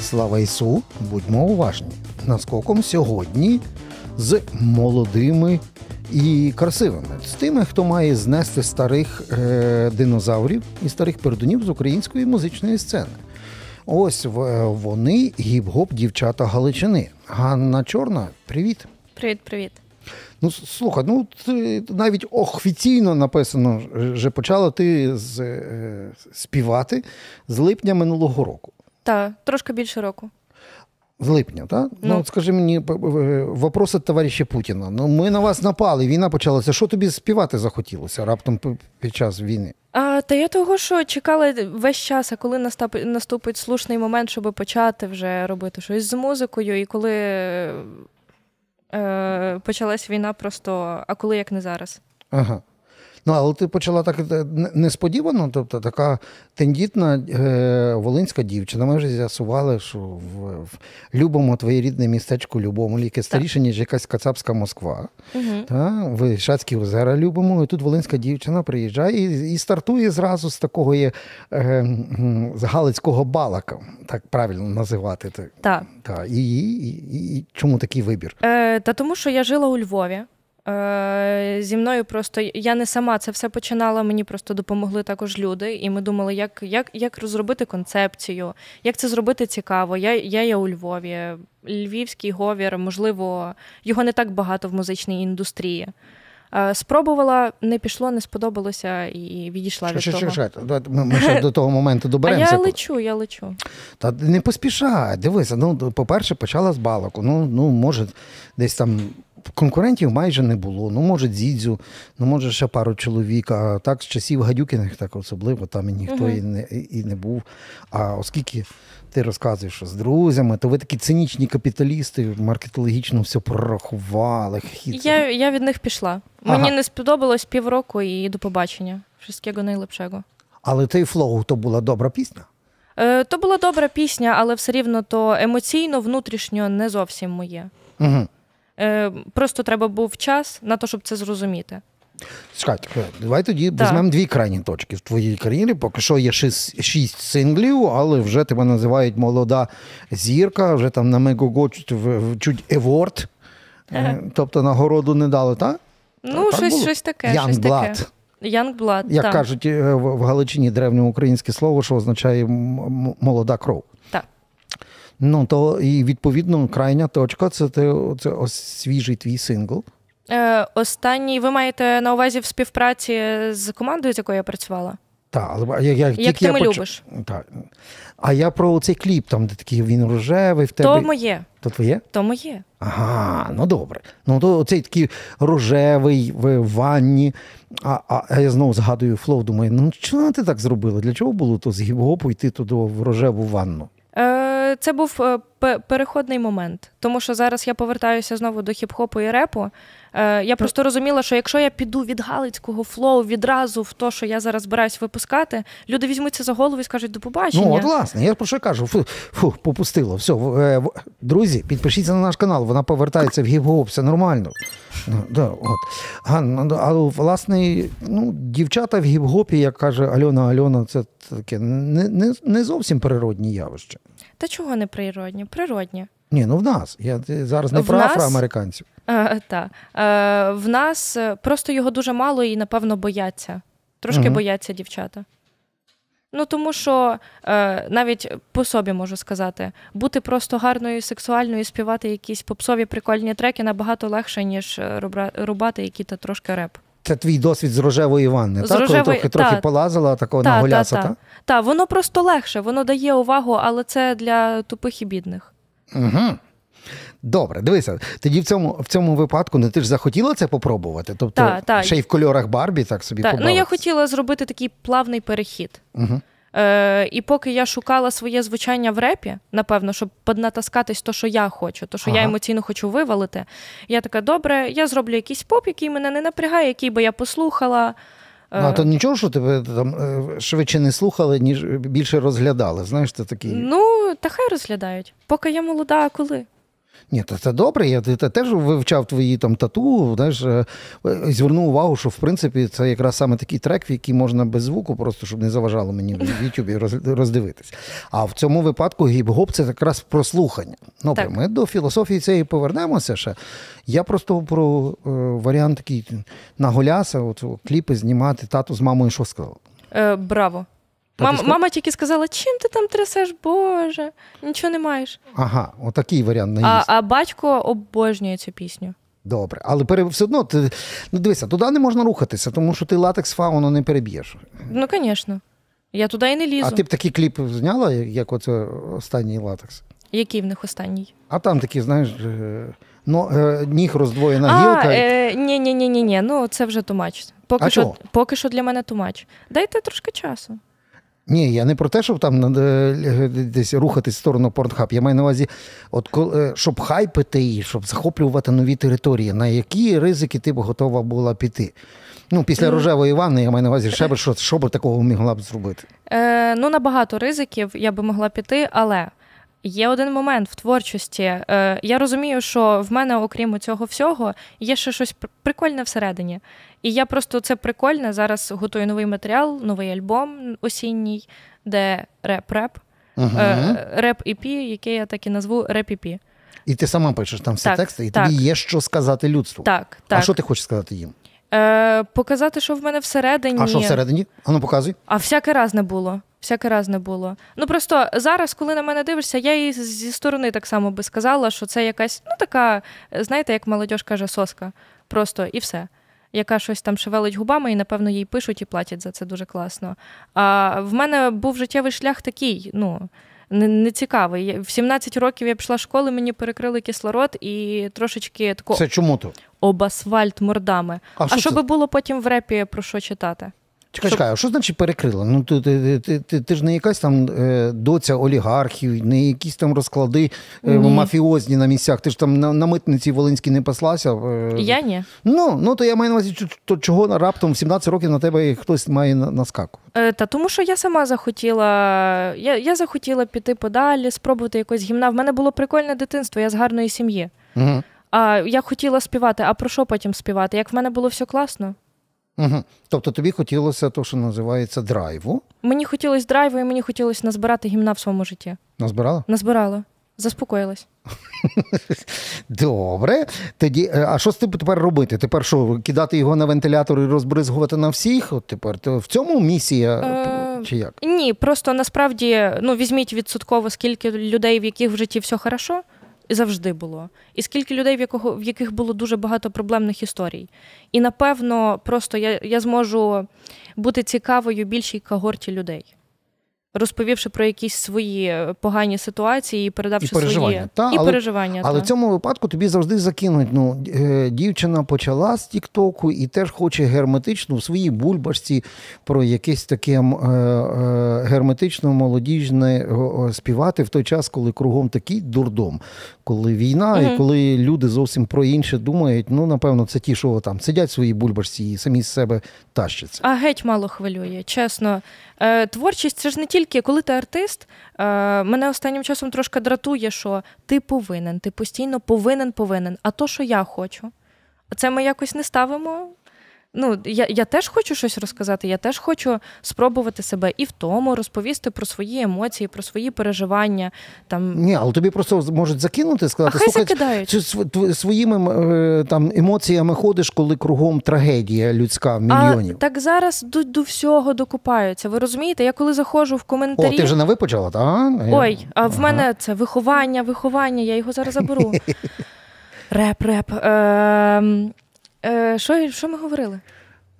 Слава Ісу, будьмо уважні. Наскоком сьогодні з молодими і красивими, з тими, хто має знести старих е, динозаврів і старих пердунів з української музичної сцени. Ось вони гіп-гоп дівчата Галичини. Ганна Чорна, привіт. Привіт, привіт. Ну, слухай, ну ти навіть офіційно написано, що почала ти з, е, співати з липня минулого року. Так, трошки більше року. З липня, так? Ну, ну от скажи мені, вопроси товариша Путіна. Ну, ми на вас напали, війна почалася. Що тобі співати захотілося раптом під час війни? А, Та я того, що чекала весь час, а коли наступить, наступить слушний момент, щоб почати вже робити щось з музикою, і коли е, почалась війна, просто а коли як не зараз. Ага. Ну, але ти почала так е, несподівано, тобто така тендітна е, волинська дівчина. Ми вже з'ясували, що в, в любому твоє рідне містечко любому, яке старіше, ніж якась Кацапська Москва. Угу. Та, Шацькі озера любимо. І тут волинська дівчина приїжджає і, і стартує зразу з такого є, е, з Галицького балака, так правильно називати. Так. Та. І, і, і, і чому такий вибір? Е, Та тому, що я жила у Львові. Е, зі мною просто я не сама це все починала. Мені просто допомогли також люди, і ми думали, як як, як розробити концепцію, як це зробити цікаво. Я я є у Львові, львівський говір, можливо, його не так багато в музичній індустрії. Е, спробувала, не пішло, не сподобалося і відійшла від того. Чекай, Ми, ми ще до того моменту доберемося. А я лечу, я лечу. Та не поспішай, дивися. Ну, по-перше, почала з балаку. Ну, ну, може, десь там конкурентів майже не було. Ну, може, Дзідзю, ну, може, ще пару чоловік. А так з часів Гадюкіних, так особливо, там і ніхто uh-huh. і не і не був. А оскільки ти розказуєш, що з друзями, то ви такі цинічні капіталісти, маркетологічно все прорахували. Я я від них пішла. Ага. Мені не сподобалось півроку і до побачення. Wszystkiego найлепшого. Але той flow то була добра пісня? Е, То була добра пісня, але все рівно то емоційно, внутрішньо не зовсім моє. Угу. Е, Просто треба був час на те, щоб це зрозуміти. Чекайте, давай тоді да. візьмемо дві крайні точки в твоїй кар'єрі. Поки що є шість, шість синглів, але вже тебе називають молода зірка, вже там на Мегого чуть, award. Ага. Тобто нагороду не дали, так? Ну, так щось щось таке. Young Young Як так. кажуть е, в Галичині древнє українське слово, що означає молода кров. Ну, то і відповідно крайня точка це це ось свіжий твій сингл. Е, Останній ви маєте на увазі в співпраці з командою, з якою я працювала? Так, але я, я, Як ти я поч... любиш. Так. А я про цей кліп, там, де такий він рожевий в тебе. То моє. То твоє? То моє. Ага, ну добре. Ну, то цей такий рожевий в ванні. А а, а я знову згадую flow, думаю, ну чого ти так зробила? Для чого було то з гіп-гопу йти туди в рожеву ванну? Е, Це був е, переходний момент, тому що зараз я повертаюся знову до хіп-хопу і репу. Е, Я просто розуміла, що якщо я піду від галицького flow відразу в те, що я зараз збираюсь випускати, люди візьмуться за голову і скажуть до побачення. Ну, от власне, я про що кажу, фу, фу попустило. Все, е, друзі, підпишіться на наш канал, вона повертається в гіп-гоп, все нормально. Ну, да, от. Ганна, ну, а власне, ну, дівчата в гіп-гопі, як каже Альона Альона, це таке не, не, не зовсім природні явище. Та чого не природні? Природні. Ні, ну в нас. Я зараз не в про нас... афроамериканців. Е. Е, в нас е, просто його дуже мало і, напевно, бояться. Трошки угу. бояться дівчата. Ну, тому що е, навіть по собі можу сказати, бути просто гарною, сексуальною, співати якісь попсові прикольні треки набагато легше, ніж рубати який-то трошки реп. Це твій досвід з рожевої ванни, з так? Рожевої... Коли трохи трохи полазила, такого та, наголяса, так? Так, та, воно просто легше, воно дає увагу, але це для тупих і бідних. Угу. Добре, дивися, тоді в цьому в цьому випадку ну, ти ж захотіла це попробувати? Тобто та, та. ще й в кольорах Барбі так собі та. Ну я хотіла зробити такий плавний перехід. Угу. Е, І поки я шукала своє звучання в репі, напевно, щоб поднатаскатись то, що я хочу, то, що ага. я емоційно хочу вивалити, я така, добре, я зроблю якийсь поп, який мене не напрягає, який би я послухала. Ну, а то нічого, що тебе там е, швидше не слухали, ніж більше розглядали. Знаєш, це такий. Ну, та хай розглядають. Поки я молода, а коли? Ні, то це добре. Я теж вивчав твої там тату, знаєш, е, звернув увагу, що в принципі це якраз саме такий трек, в який можна без звуку, просто щоб не заважало мені в Ютубі роздивитись. А в цьому випадку гіп-гоп це якраз про слухання. Так. ми до філософії цієї повернемося ще. Я просто про е, варіант такий на Голяса, от кліпи знімати, тату з мамою що сказав? Е, Браво. Мам, мама тільки сказала, чим ти там трясеш, Боже, нічого не маєш. Ага, отакий варіант А а батько обожнює цю пісню. Добре, але пере, все одно ти ну дивися, туди не можна рухатися, тому що ти латекс фауну не переб'єш. Ну, звісно. Я туди і не лізу. А ти б такий кліп зняла, як оце останній латекс? Який в них останній? А там такі, знаєш, ну, ніг роздвоєна а, гілка. Е, ні, ні, ні, ні, ні. Ну це вже тумач. Поки а що, поки що для мене тумач. Дайте трошки часу. Ні, я не про те, щоб там е, десь рухатись в сторону Порнхаб. Я маю на увазі, от е, щоб хайпити її, щоб захоплювати нові території, на які ризики ти б готова була піти. Ну, після рожевої ванни я маю на увазі, ще б що, що б такого могла б зробити? Е, Ну, на багато ризиків я би могла піти, але Є один момент в творчості. Е, Я розумію, що в мене, окрім цього всього, є ще щось прикольне всередині. І я просто це прикольне. Зараз готую новий матеріал, новий альбом осінній, де реп-реп, uh е, реп-іп, який я так і назву реп-іп. І ти сама пишеш там всі так, тексти, і так. тобі є що сказати людству. Так, так. А що ти хочеш сказати їм? Е, Показати, що в мене всередині. А що всередині? Ану, показуй. А всяке раз не було. Всяке раз не було. Ну просто зараз, коли на мене дивишся, я і зі сторони так само би сказала, що це якась, ну така, знаєте, як молодь каже, соска. Просто і все. Яка щось там шевелить губами, і, напевно, їй пишуть і платять за це дуже класно. А в мене був життєвий шлях такий, ну. Нецікавий. В 17 років я пішла в школу, мені перекрили кислород і трошечки тако Це чому то? об асфальт мордами. А, а що би було потім в репі про що читати? Чекай, чекай, а що значить перекрила? Ну ти ти, ти, ти, ти ж не якась там е, доця олігархів, не якісь там розклади е, мафіозні на місцях. Ти ж там на, на митниці Волинській не паслася. Е, я ні. Ну ну то я маю на увазі, то чого раптом в 17 років на тебе хтось має наскаку? Е, та тому що я сама захотіла. Я я захотіла піти подалі, спробувати якось гімна. В мене було прикольне дитинство, я з гарної сім'ї. Угу. А я хотіла співати. А про що потім співати? Як в мене було все класно? Угу. Тобто тобі хотілося те, що називається драйву? Мені хотілося драйву, і мені хотілося назбирати гімна в своєму житті. Назбирала? Назбирала. Заспокоїлась. Добре. Тоді, е, А що з тим тепер робити? Тепер що, кидати його на вентилятор і розбризгувати на всіх? От тепер то в цьому місія е... чи як? Ні, просто насправді ну, візьміть відсотково, скільки людей, в яких в житті все хорошо завжди було. І скільки людей, в якого в яких було дуже багато проблемних історій. І напевно, просто я, я зможу бути цікавою більшій когорті людей розповівши про якісь свої е, погані ситуації і передавши і переживання. свої та, і але, переживання. Але та. в цьому випадку тобі завжди закинуть. Ну, е, Дівчина почала з Тіктоку і теж хоче герметично в своїй бульбашці про якесь таке е, герметично молодіжне співати в той час, коли кругом такий дурдом, коли війна, угу. і коли люди зовсім про інше думають. Ну, напевно, це ті, що там сидять в своїй бульбашці і самі з себе тащаться. А геть мало хвилює, чесно. Творчість це ж не тільки тільки коли ти артист, е, мене останнім часом трошки дратує, що ти повинен, ти постійно повинен, повинен. А то, що я хочу, це ми якось не ставимо ну, я я теж хочу щось розказати, я теж хочу спробувати себе і в тому розповісти про свої емоції, про свої переживання. Там... Ні, але тобі просто можуть закинути, сказати, а хай слухай, своїми е, там емоціями ходиш, коли кругом трагедія людська мільйонів. А, Так зараз до до всього докупаються. Ви розумієте? Я коли заходжу в коментарі. О, ти вже не ви почала, так? Ой, а в мене це виховання, виховання, я його зараз заберу. Реп, реп. Е, Е, Що що ми говорили?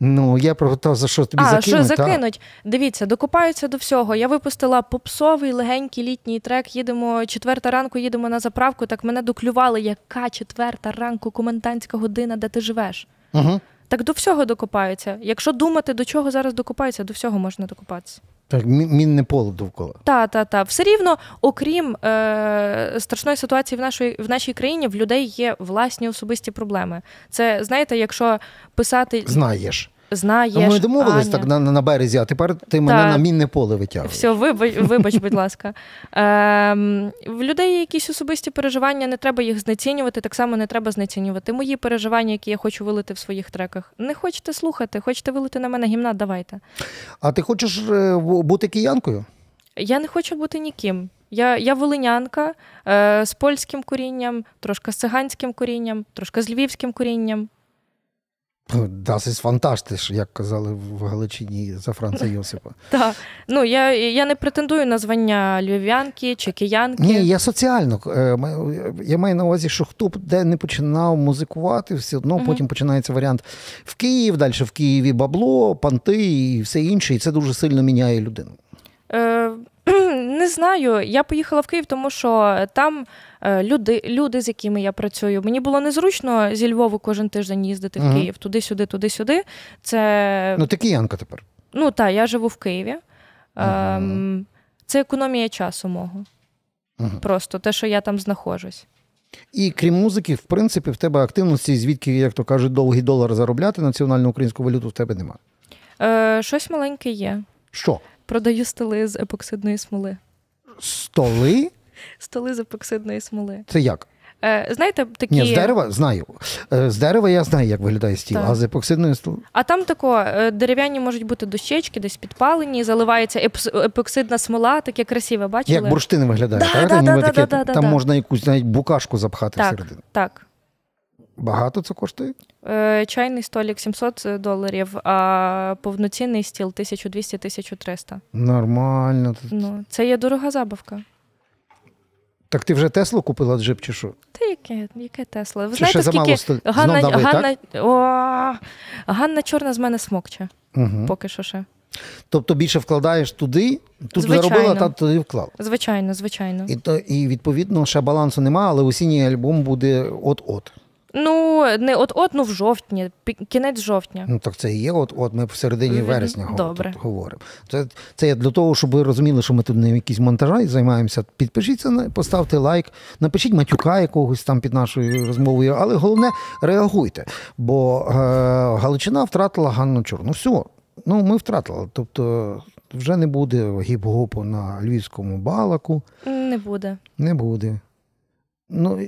Ну, я про те, за що тобі а, закинуть. що закинуть. Та? Дивіться, докупаються до всього. Я випустила попсовий легенький літній трек. Їдемо четверта ранку, їдемо на заправку. Так мене доклювали, яка четверта ранку комендантська година, де ти живеш. Угу. Так до всього докопаються. Якщо думати, до чого зараз докопаються, до всього можна докопатися. Так, мінне поле довкола. Та, та, та. Все рівно, окрім е, страшної ситуації в нашій в нашій країні, в людей є власні особисті проблеми. Це знаєте, якщо писати знаєш. Знаєш. Ну, ми домовились Аня. так на, на березі, а тепер ти мене Так. на мінне поле витягуєш. Все, вибач, вибач, будь ласка. Ем, в людей є якісь особисті переживання, не треба їх знецінювати, так само не треба знецінювати. Мої переживання, які я хочу вилити в своїх треках. Не хочете слухати, хочете вилити на мене гімна, давайте. А ти хочеш е, бути киянкою? Я не хочу бути ніким. Я, я волинянка е, з польським корінням, трошки з циганським корінням, трошки з львівським корінням. Das ist fantastisch, як казали в Галичині за Франца Йосипа. Та. Ну, я, я не претендую на звання львів'янки чи киянки. Ні, я соціально. е, Я маю на увазі, що хто б де не починав музикувати, все одно Мгм. потім починається варіант в Київ, далі в Києві бабло, панти і все інше, і це дуже сильно міняє людину. Е, не знаю. Я поїхала в Київ, тому що там люди, люди, з якими я працюю. Мені було незручно зі Львову кожен тиждень їздити в Київ, туди-сюди, туди-сюди. Це Ну, ти киянка тепер. ну так, я живу в Києві. Ага. Ем, це економія часу мого. Мгм. Просто те, що я там знаходжусь. І крім музики, в принципі, в тебе активності, звідки, як то кажуть, довгий долар заробляти національну українську валюту в тебе немає. Е, щось маленьке є. Що? Продаю столи з епоксидної смоли. Столи? Столи з епоксидної смоли. Це як? Е, знаєте, такі. Ні, з дерева знаю. Е, З дерева я знаю, як виглядає стіл, Так. а з епоксидної стіл. А там тако е, дерев'яні можуть бути дощечки, десь підпалені, заливається епоксидна смола, таке красиве, бачили? Як бурштин виглядає, Да, так? да, да, таке, да, да, да, там да. можна якусь навіть букашку запхати Так. всередину. Так. Багато це коштує? Чайний столик 700 доларів, а повноцінний стіл 1200-1300. Нормально. Ну, це є дорога забавка. Так ти вже Теслу купила джип чи що? Та яке, яке Тесла? Ви знаєте, ще скільки столь... Ганна, дави, Ганна, о, Ганна Чорна з мене смокче, Угу. поки що ще. Тобто більше вкладаєш туди, тут Звичайно. заробила, та туди вклала. Звичайно, звичайно. І, то, і відповідно ще балансу немає, але осінній альбом буде от-от. Ну, не от-от, ну в жовтні, кінець жовтня. Ну так це і є от-от. Ми в середині вересня Добре. говоримо. Це, це для того, щоб ви розуміли, що ми тут не якісь монтажі займаємося. Підпишіться, поставте лайк, напишіть матюка якогось там під нашою розмовою, але головне реагуйте. Бо е, Галичина втратила Ганну Чорну. Все, ну ми втратили. Тобто вже не буде гіп-гопу на львівському балаку. Не буде. Не буде. Ну,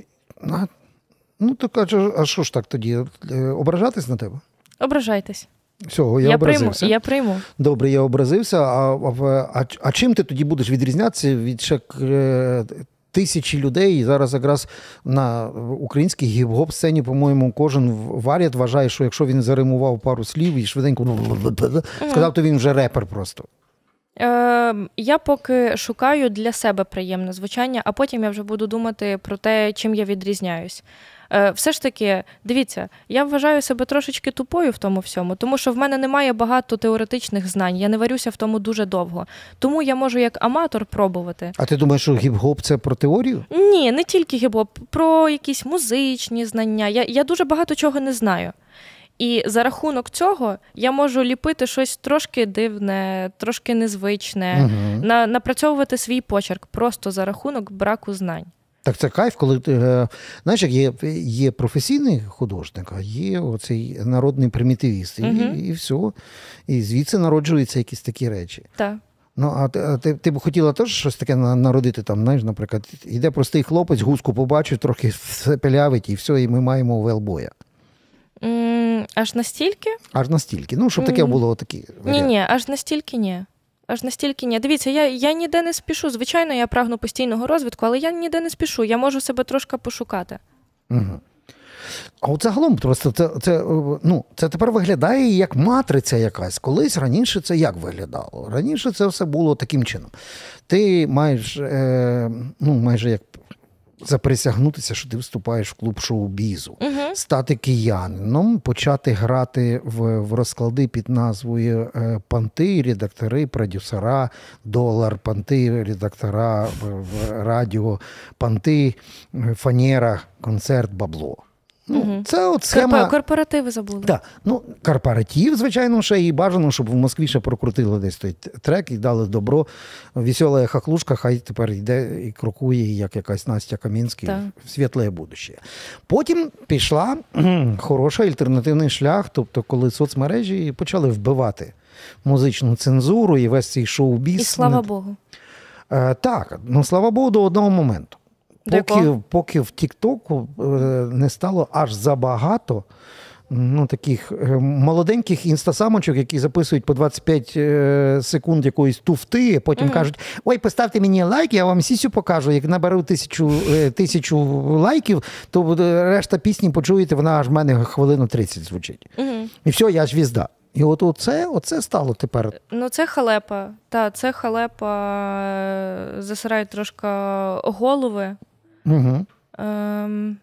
ну каже, а що ж так тоді? Е, Ображатись на тебе? Ображайтесь. Всього, я, Я, прийму. Я прийму. Добре, я образився. А, а, а, а чим ти тоді будеш відрізнятися від ще е, тисячі людей? І зараз якраз на українській гіп-гоп сцені, по-моєму, кожен в- варіат вважає, що якщо він заримував пару слів і швиденько сказав, то він вже репер просто. Е, я поки шукаю для себе приємне звучання, а потім я вже буду думати про те, чим я відрізняюсь. Е, все ж таки, дивіться, я вважаю себе трошечки тупою в тому всьому, тому що в мене немає багато теоретичних знань, я не варюся в тому дуже довго. Тому я можу як аматор пробувати. А ти думаєш, що гіп-гоп це про теорію? Ні, не тільки гіп-гоп, про якісь музичні знання. Я, я дуже багато чого не знаю. І за рахунок цього я можу ліпити щось трошки дивне, трошки незвичне, Угу. на, напрацьовувати свій почерк просто за рахунок браку знань. Так це кайф, коли е, знаєш, як є, є професійний художник, а є оцей народний примітивіст. І, Мгм. і все. І звідси народжуються якісь такі речі. Так. Ну, а ти, а ти, ти б хотіла теж щось таке народити там, знаєш, наприклад, йде простий хлопець, гуску побачив, трохи все пилявить, і все, і ми маємо велбоя. М, аж настільки? Аж настільки. Ну, щоб таке Ні. було такі. Ні, ні, аж настільки ні. Аж настільки ні. Дивіться, я, я ніде не спішу. Звичайно, я прагну постійного розвитку, але я ніде не спішу. Я можу себе трошки пошукати. Угу. А от загалом просто це, це, е, ну, це тепер виглядає як матриця якась. Колись раніше це як виглядало? Раніше це все було таким чином. Ти маєш е, ну, майже як заприсягнутися, що ти вступаєш в клуб шоу-бізу. Угу. Стати киянином, почати грати в, в розклади під назвою е, Панти, редактори, продюсера, долар, панти, редактора, в- в радіо, панти, фанера, концерт, бабло. Ну, Мгм. Це от схема. Корпоративи забули. Так, ну, корпоратив, звичайно, ще і бажано, щоб в Москві ще прокрутили десь той трек і дали добро. Весела хахлушка, хай тепер йде і крокує, як якась Настя Камінський в світле будуще. Потім пішла кхм, хороший альтернативний шлях, тобто, коли соцмережі почали вбивати музичну цензуру і весь цей шоу-біз. І слава Богу. Е, так, ну слава Богу, до одного моменту. Поки, поки в Тіктоку е, не стало аж забагато ну, таких е, молоденьких інстасамочок, які записують по 25 е, секунд якоїсь туфти, а потім Мгм. кажуть: ой, поставте мені лайк, я вам сісю покажу. Як наберу тисячу, тисячу лайків, то решта пісні почуєте, вона аж в мене хвилину 30 звучить. Угу. І все, я звізда. І от оце, оце стало тепер. Ну, це халепа. Та, це халепа. Засирають трошки голови. Угу. Ем,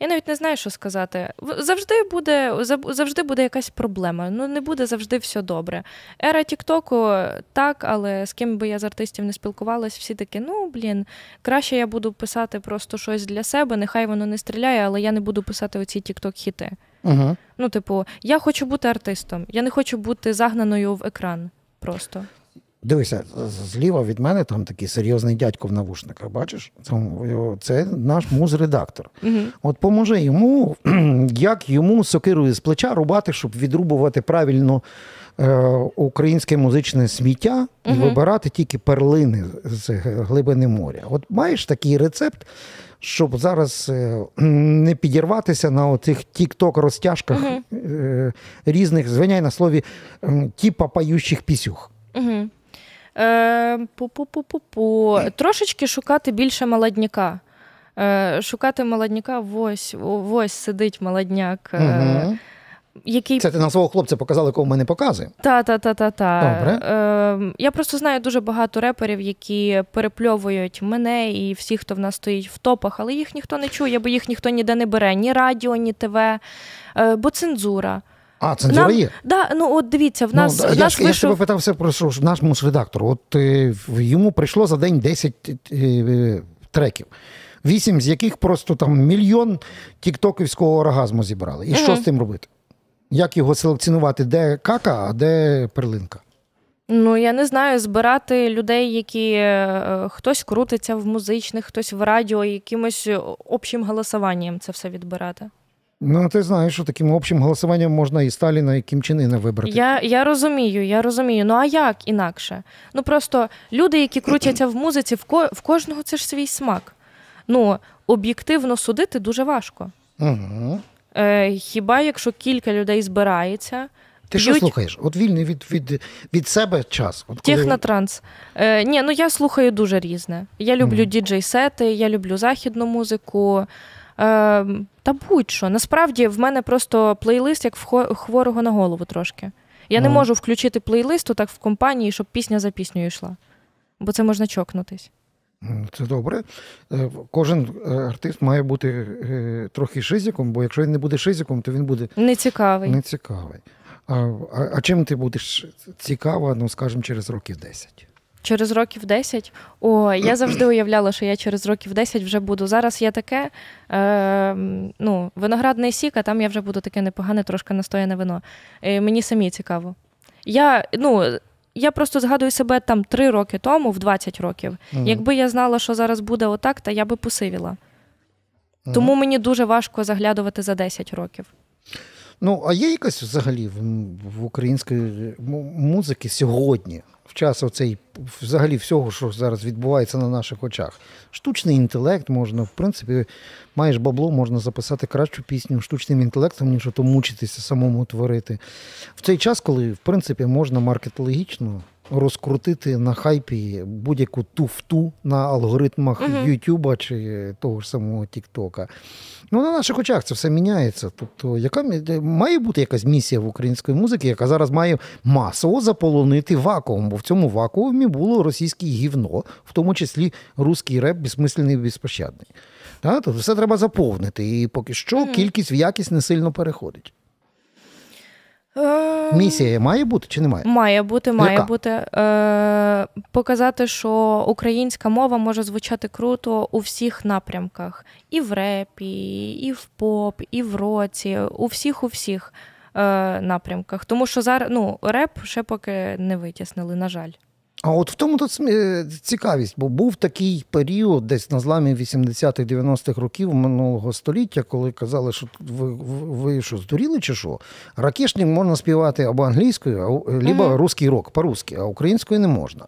я навіть не знаю, що сказати. Завжди буде, завжди буде якась проблема. Ну, не буде завжди все добре. Ера Тіктоку так, але з ким би я з артистів не спілкувалась, всі такі, ну блін, краще я буду писати просто щось для себе, нехай воно не стріляє, але я не буду писати оці тікток-хіти. Угу. Ну, типу, я хочу бути артистом, я не хочу бути загнаною в екран. Просто. Дивися, зліва від мене там такий серйозний дядько в навушниках. Бачиш? Це, це наш муз-редактор. Угу. От поможи йому, як йому сокирою з плеча рубати, щоб відрубувати правильно е, українське музичне сміття і Мгм. вибирати тільки перлини з глибини моря. От маєш такий рецепт, щоб зараз е, не підірватися на оцих тік-ток розтяжках Мгм. е, різних, звиняй на слові, м, типа паючих пісюх. Угу. Е, пу-пу-пу-пу-пу. Трошечки шукати більше молодняка. Е, шукати молодняка, ось, ось сидить молодняк. Мгм. який Це ти на свого хлопця показали, кого в мене показує. та та та та та Добре. Е, я просто знаю дуже багато реперів, які перепльовують мене і всі, хто в нас стоїть в топах, але їх ніхто не чує, бо їх ніхто ніде не бере, ні радіо, ні ТВ, е, бо цензура. А, цензура Нам- є. Да, ну от дивіться, в нас, ну, в я, нас ж, я ж тебе вийшов. питався про що наш муж-редактор. От е, йому прийшло за день 10 е, е, треків. Вісім з яких просто там мільйон тіктоківського оргазму зібрали. І що з цим робити? Як його селекціонувати, де кака, а де перлинка? Ну, я не знаю, збирати людей, які е, хтось крутиться в музичних, хтось в радіо, якимось общим голосуванням це все відбирати. Ну, ти знаєш, що таким общим голосуванням можна і Сталіна, і Кім Чен Іна вибрати. Я, я розумію, я розумію. Ну а як інакше? Ну просто люди, які крутяться в музиці, в, ко- в кожного це ж свій смак. Ну, об'єктивно судити дуже важко. Угу. Е, хіба якщо кілька людей збирається, Ти що слухаєш? От вільний від, від, від себе час. От коли- Технотранс. Е, ні, ну я слухаю дуже різне. Я люблю Мгм. діджей-сети, я люблю західну музику. Е, та будь-що. Насправді в мене просто плейлист як в хворого на голову трошки. Я не можу включити плейлист так в компанії, щоб пісня за піснею йшла. Бо це можна чокнутись. Це добре. Е, Кожен е, артист має бути е, трохи шизиком, бо якщо він не буде шизиком, то він буде Нецікавий. нецікавий. А, а, а чим ти будеш цікава, ну скажімо, через років 10? Через років 10. О, я завжди уявляла, що я через років 10 вже буду. Зараз є таке е, ну, виноградний сік, а там я вже буду таке непогане, трошки настояне вино. Е, мені самі цікаво. Я, ну, я просто згадую себе там 3 роки тому, в 20 років. Мгм. Якби я знала, що зараз буде отак, то я би посивіла. Мгм. Тому мені дуже важко заглядувати за 10 років. Ну, а є якась взагалі в, в української му- музики сьогодні, в час оцей взагалі всього, що зараз відбувається на наших очах. Штучний інтелект можна, в принципі, маєш бабло, можна записати кращу пісню штучним інтелектом, ніж то мучитися самому творити. В цей час, коли, в принципі, можна маркетологічно розкрутити на хайпі будь-яку туфту на алгоритмах. Ютуба чи того ж самого Тіктока. Ну, на наших очах це все міняється. Тобто, яка має бути якась місія в української музики, яка зараз має масово заполонити вакуум, бо в цьому вакуумі було російське гівно, в тому числі русський реп, безсмисленний і безпощадний. Тобто все треба заповнити. І поки що кількість в якість не сильно переходить. Е, Місія має бути чи немає? Має бути, має Яка? бути. Е, Показати, що українська мова може звучати круто у всіх напрямках: і в репі, і в поп, і в році, у всіх, у всіх е, напрямках. Тому що зараз ну, реп ще поки не витіснили, на жаль. А от в тому тут е, цікавість, бо був такий період, десь на зламі 80-х, 90-х років минулого століття, коли казали, що ви ви що, здуріли чи що? Ракешник можна співати або англійською, або mm-hmm. русський рок по-русски, а українською не можна.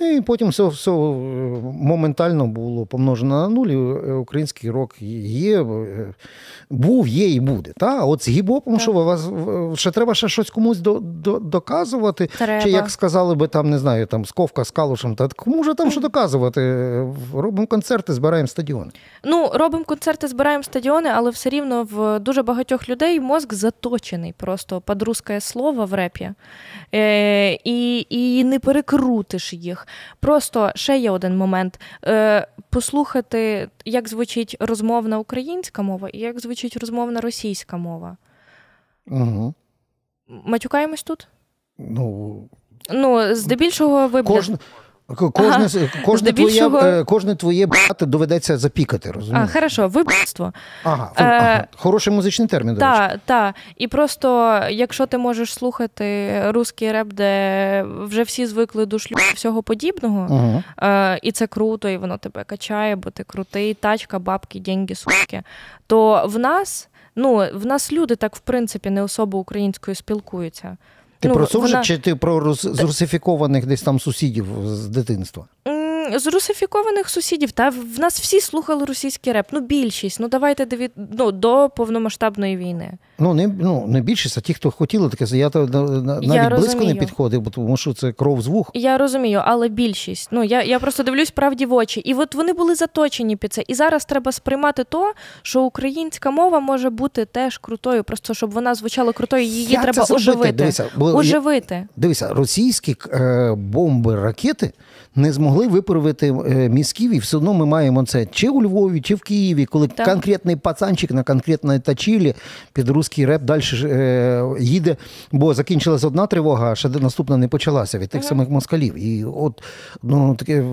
І потім все все моментально було помножено на нулі. Е, український рок є, е, був, є і буде. Та? А от з гібопом, що вас ще треба ще щось комусь до, до, доказувати? Треба. Чи як сказали би там, не знаю, там. Ковка з Калушем, та кому ж там що доказувати? Робимо концерти, збираємо стадіони. Ну, робимо концерти, збираємо стадіони, але все рівно в дуже багатьох людей мозк заточений просто під русське слово в репі. Е, І і не перекрутиш їх. Просто ще є один момент: Е, послухати, як звучить розмовна українська мова і як звучить розмовна російська мова. Угу. Матюкаємось тут? Ну, Ну, здебільшого ви Кожен... Кожне ага. кожне, Здебільшого... твоє е, кожне твоє брати доведеться запікати, розумієш? А, Хорошо, виборство. Ага, е... ага. Хороший музичний термін. Так, так. І просто, якщо ти можеш слухати русський реп, де вже всі звикли до шлюбу всього подібного, ага. е, і це круто, і воно тебе качає, бо ти крутий, тачка, бабки, деньги, суки, то в нас, ну, в нас люди так, в принципі, не особо українською спілкуються. Ти ну, про суржик вона... чи ти про зрусифікованих десь там сусідів з дитинства? з русифікованих сусідів, та в нас всі слухали російський реп. Ну, більшість. Ну, давайте диві... ну, до повномасштабної війни. Ну, не ну, не більшість, а ті, хто хотіли таке, я то навіть я близько не підходив, бо тому що це кров з вух. Я розумію, але більшість. Ну, я я просто дивлюсь правді в очі. І от вони були заточені під це. І зараз треба сприймати то, що українська мова може бути теж крутою, просто щоб вона звучала крутою, її Як треба оживити. Дивися, бо оживити. Дивися, російські е, бомби, ракети не змогли виправити е, мізків, і все одно ми маємо це чи у Львові, чи в Києві, коли так. конкретний пацанчик на конкретній тачілі під русський реп далі е, їде, бо закінчилася одна тривога, а ще наступна не почалася від тих ага. самих москалів. І от ну таке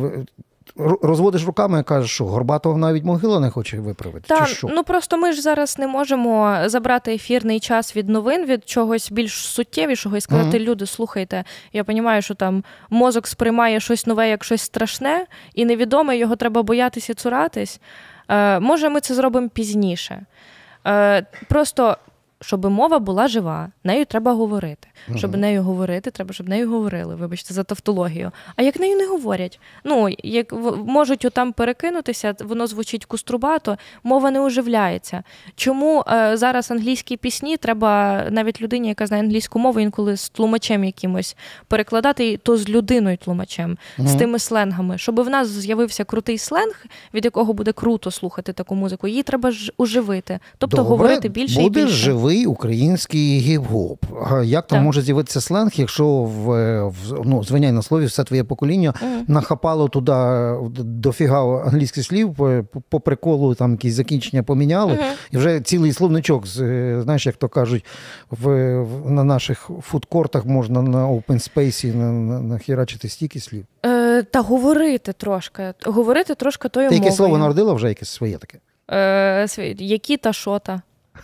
розводиш руками і кажеш, що Горбатого навіть могила не хоче виправити. Так, чи що? ну просто ми ж зараз не можемо забрати ефірний час від новин, від чогось більш суттєвішого і сказати, mm-hmm. люди, слухайте, я розумію, що там мозок сприймає щось нове як щось страшне і невідоме, його треба боятися і цуратись. Е, Може, ми це зробимо пізніше. Е, Просто щоб мова була жива, нею треба говорити. Uh-huh. Щоб нею говорити, треба, щоб нею говорили. Вибачте, за тавтологію. А як нею не говорять? Ну як можуть отам перекинутися, воно звучить куструбато, мова не оживляється. Чому е, зараз англійські пісні треба навіть людині, яка знає англійську мову, інколи з тлумачем якимось перекладати, то з людиною тлумачем, uh-huh. з тими сленгами, щоб в нас з'явився крутий сленг, від якого буде круто слухати таку музику. Її треба ж оживити, тобто Добре, говорити більше буде і більше. Живий український гіп-гоп. Як там може з'явитися сленг, якщо в, в ну, звиняй на слові, все твоє покоління mm. нахапало туди дофіга англійських слів, по, по приколу там якісь закінчення поміняли, mm-hmm. і вже цілий словничок, знаєш, як то кажуть, в, на наших фудкортах можна на open space нахірачити стільки слів. Е, Та говорити трошки. Говорити трошки тою Ти мовою. яке слово народила вже якесь своє таке? Е, Які та що та.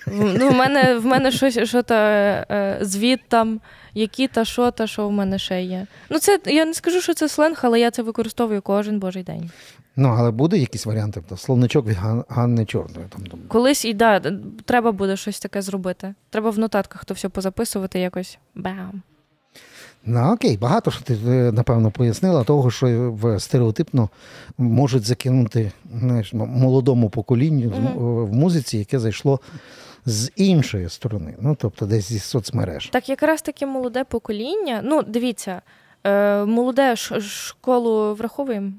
Ну, В мене в мене щось що та е, звіт там, які та що та що в мене ще є. Ну, це я не скажу, що це сленг, але я це використовую кожен божий день. Ну, але буде якісь варіанти? Словничок від Ганни Чорної. Там, там. Колись і да, треба буде щось таке зробити. Треба в нотатках то все позаписувати якось. Бам. Ну, окей, багато що ти, е, напевно, пояснила, того, що в стереотипно можуть закинути знаєш, молодому поколінню mm-hmm. в музиці, яке зайшло з іншої сторони, ну тобто десь зі соцмереж. Так якраз таке молоде покоління. Ну, дивіться, е, молоде ш- школу враховуємо.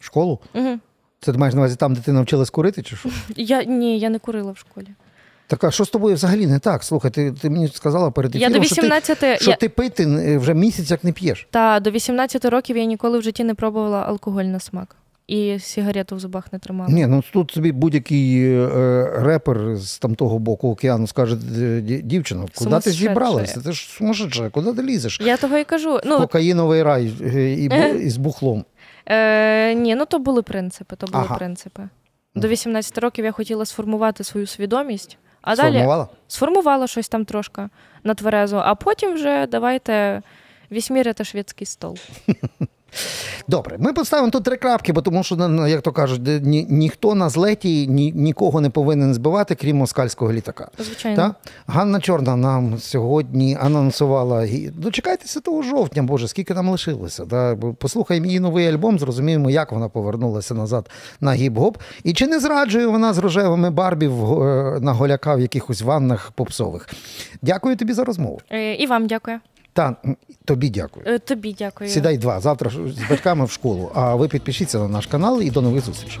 Школу? Угу. Це ти маєш на увазі там, де ти навчилась курити, чи що? Я ні, я не курила в школі. Так, а що з тобою взагалі не так? Слухай, ти ти мені сказала перед ефіром, я до 18... що, ти, що я... ти пити вже місяць як не п'єш. Так, до 18 років я ніколи в житті не пробувала алкоголь на смак. І сигарету в зубах не тримала. Ні, ну тут собі будь-який е, репер з там того боку океану скаже, «Д- дівчино, куди ти зібралася? Ти ж сумасшедша, куди ти лізеш? Я того і кажу. Ну, Кокаїновий рай е, і, і з бухлом. Е, ні, ну то були принципи. То були Ага. принципи. До 18 років я хотіла сформувати свою свідомість, а далі Сформувала? сформувала щось там трошки на тверезо, а потім вже давайте вісьміряти шведський стол. Добре, ми поставимо тут три крапки, бо тому що, ну, як то кажуть, ні, ніхто на злеті ні, нікого не повинен збивати, крім москальського літака. Звичайно. Та? Ганна Чорна нам сьогодні анонсувала. Дочекайтеся того жовтня, Боже, скільки нам лишилося. Та? Бо Послухаємо її новий альбом, зрозуміємо, як вона повернулася назад на гіп-гоп. І чи не зраджує вона з рожевими барбів е, на голяка в якихось ваннах попсових. Дякую тобі за розмову. Е, і вам дякую. Та тобі дякую. Е, тобі дякую. Сідай два. Завтра з батьками в школу. А ви підпишіться на наш канал і до нових зустрічей.